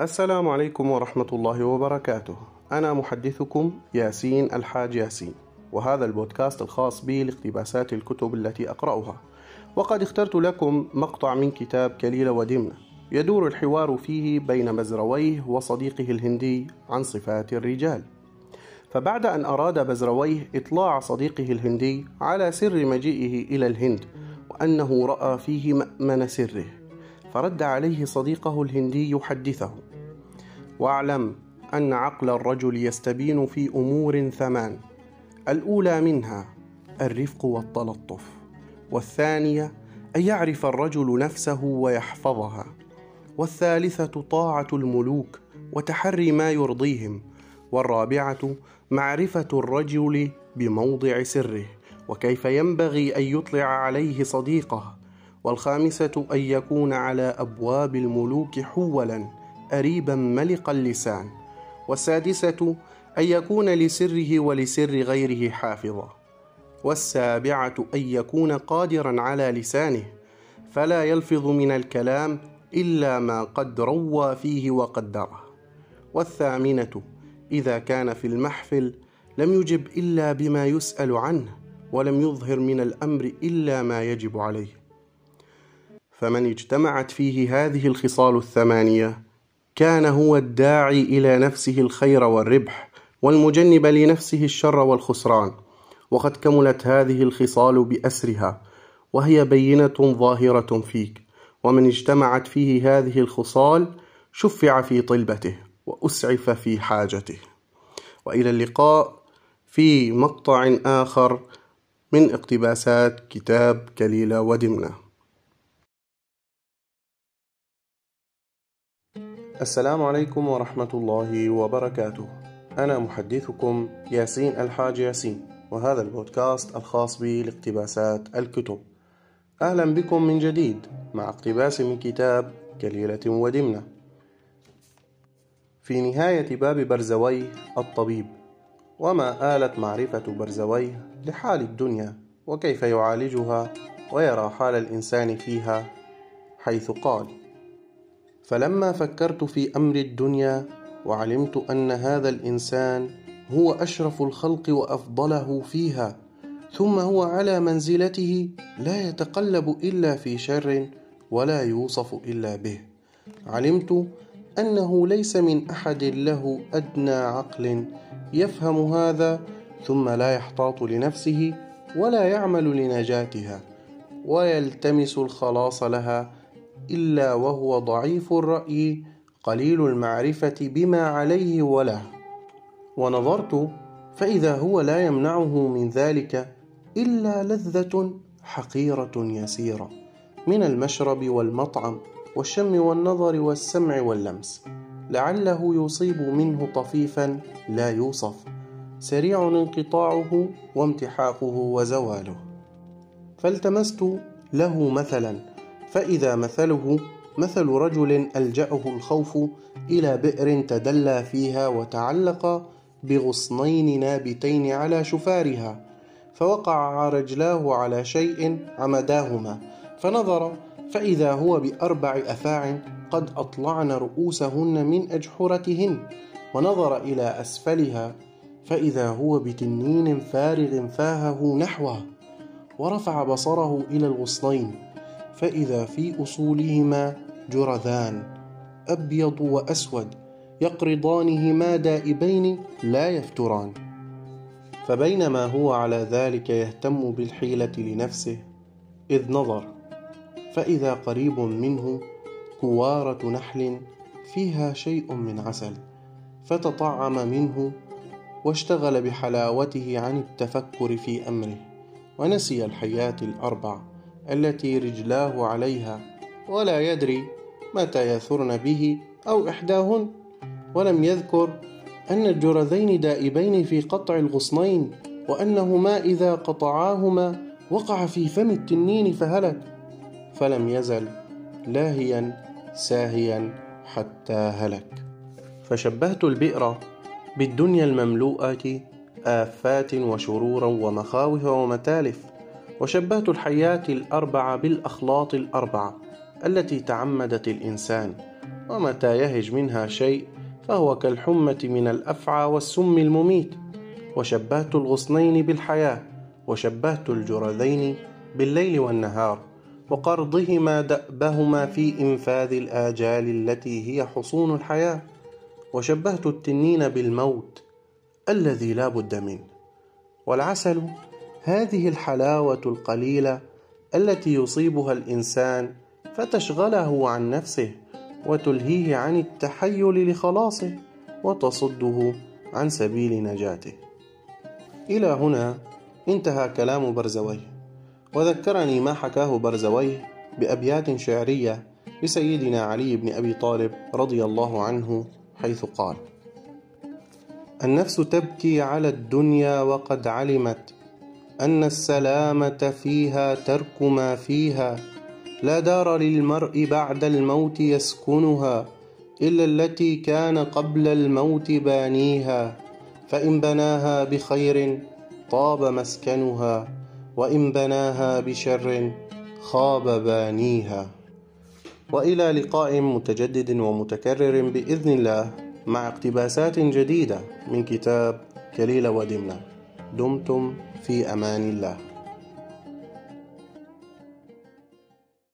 السلام عليكم ورحمة الله وبركاته. أنا محدثكم ياسين الحاج ياسين وهذا البودكاست الخاص بي لاقتباسات الكتب التي أقرأها. وقد اخترت لكم مقطع من كتاب كليلة ودمنة يدور الحوار فيه بين بزرويه وصديقه الهندي عن صفات الرجال. فبعد أن أراد بزرويه إطلاع صديقه الهندي على سر مجيئه إلى الهند وأنه رأى فيه مأمن سره فرد عليه صديقه الهندي يحدثه. واعلم أن عقل الرجل يستبين في أمور ثمان الأولى منها الرفق والتلطف والثانية أن يعرف الرجل نفسه ويحفظها والثالثة طاعة الملوك وتحري ما يرضيهم والرابعة معرفة الرجل بموضع سره وكيف ينبغي أن يطلع عليه صديقه والخامسة أن يكون على أبواب الملوك حولا أريبا ملق اللسان والسادسة أن يكون لسره ولسر غيره حافظا والسابعة أن يكون قادرا على لسانه فلا يلفظ من الكلام إلا ما قد روى فيه وقدره. والثامنة إذا كان في المحفل لم يجب إلا بما يسأل عنه ولم يظهر من الأمر إلا ما يجب عليه. فمن اجتمعت فيه هذه الخصال الثمانية كان هو الداعي إلى نفسه الخير والربح والمجنب لنفسه الشر والخسران. وقد كملت هذه الخصال بأسرها وهي بينة ظاهرة فيك. ومن اجتمعت فيه هذه الخصال شفع في طلبته وأسعف في حاجته. وإلى اللقاء في مقطع آخر من اقتباسات كتاب كليلة ودمنة. السلام عليكم ورحمة الله وبركاته. أنا محدثكم ياسين الحاج ياسين وهذا البودكاست الخاص بي لاقتباسات الكتب. أهلا بكم من جديد مع اقتباس من كتاب كليلة ودمنة. في نهاية باب برزويه الطبيب وما آلت معرفة برزويه لحال الدنيا وكيف يعالجها ويرى حال الإنسان فيها حيث قال فلما فكرت في أمر الدنيا وعلمت أن هذا الإنسان هو أشرف الخلق وأفضله فيها ثم هو على منزلته لا يتقلب إلا في شر ولا يوصف إلا به. علمت أنه ليس من أحد له أدنى عقل يفهم هذا ثم لا يحتاط لنفسه ولا يعمل لنجاتها ويلتمس الخلاص لها إلا وهو ضعيف الرأي قليل المعرفة بما عليه وله. ونظرت فإذا هو لا يمنعه من ذلك إلا لذة حقيرة يسيرة من المشرب والمطعم والشم والنظر والسمع واللمس. لعله يصيب منه طفيفا لا يوصف سريع انقطاعه وامتحاقه وزواله. فالتمست له مثلا فإذا مثله مثل رجل ألجأه الخوف إلى بئر تدلى فيها وتعلق بغصنين نابتين على شفارها فوقع رجلاه على شيء عمداهما فنظر فإذا هو بأربع أفاع قد أطلعن رؤوسهن من أجحرتهن ونظر إلى أسفلها فإذا هو بتنين فارغ فاهه نحوه ورفع بصره إلى الغصنين. فإذا في أصولهما جرذان أبيض وأسود يقرضانهما دائبين لا يفتران. فبينما هو على ذلك يهتم بالحيلة لنفسه إذ نظر فإذا قريب منه كوارة نحل فيها شيء من عسل فتطعم منه واشتغل بحلاوته عن التفكر في أمره ونسي الحياة الأربع. التي رجلاه عليها ولا يدري متى يثرن به أو إحداهن. ولم يذكر أن الجرذين دائبين في قطع الغصنين وأنهما إذا قطعاهما وقع في فم التنين فهلك. فلم يزل لاهيا ساهيا حتى هلك. فشبهت البئر بالدنيا المملوءة آفات وشرورا ومخاوف ومتالف. وشبهت الحياة الأربع بالأخلاط الأربعة التي تعمدت الإنسان ومتى يهج منها شيء فهو كالحمة من الأفعى والسم المميت. وشبهت الغصنين بالحياة وشبهت الجرذين بالليل والنهار وقرضهما دأبهما في إنفاذ الآجال التي هي حصون الحياة. وشبهت التنين بالموت الذي لا بد منه. والعسل هذه الحلاوة القليلة التي يصيبها الإنسان فتشغله عن نفسه وتلهيه عن التحيل لخلاصه وتصده عن سبيل نجاته. إلى هنا انتهى كلام برزويه. وذكرني ما حكاه برزويه بأبيات شعرية لسيدنا علي بن أبي طالب رضي الله عنه حيث قال النفس تبكي على الدنيا وقد علمت أن السلامة فيها ترك ما فيها. لا دار للمرء بعد الموت يسكنها إلا التي كان قبل الموت بانيها. فإن بناها بخير طاب مسكنها وإن بناها بشر خاب بانيها. وإلى لقاء متجدد ومتكرر بإذن الله مع اقتباسات جديدة من كتاب كليل ودمنة. دمتم في أمان الله.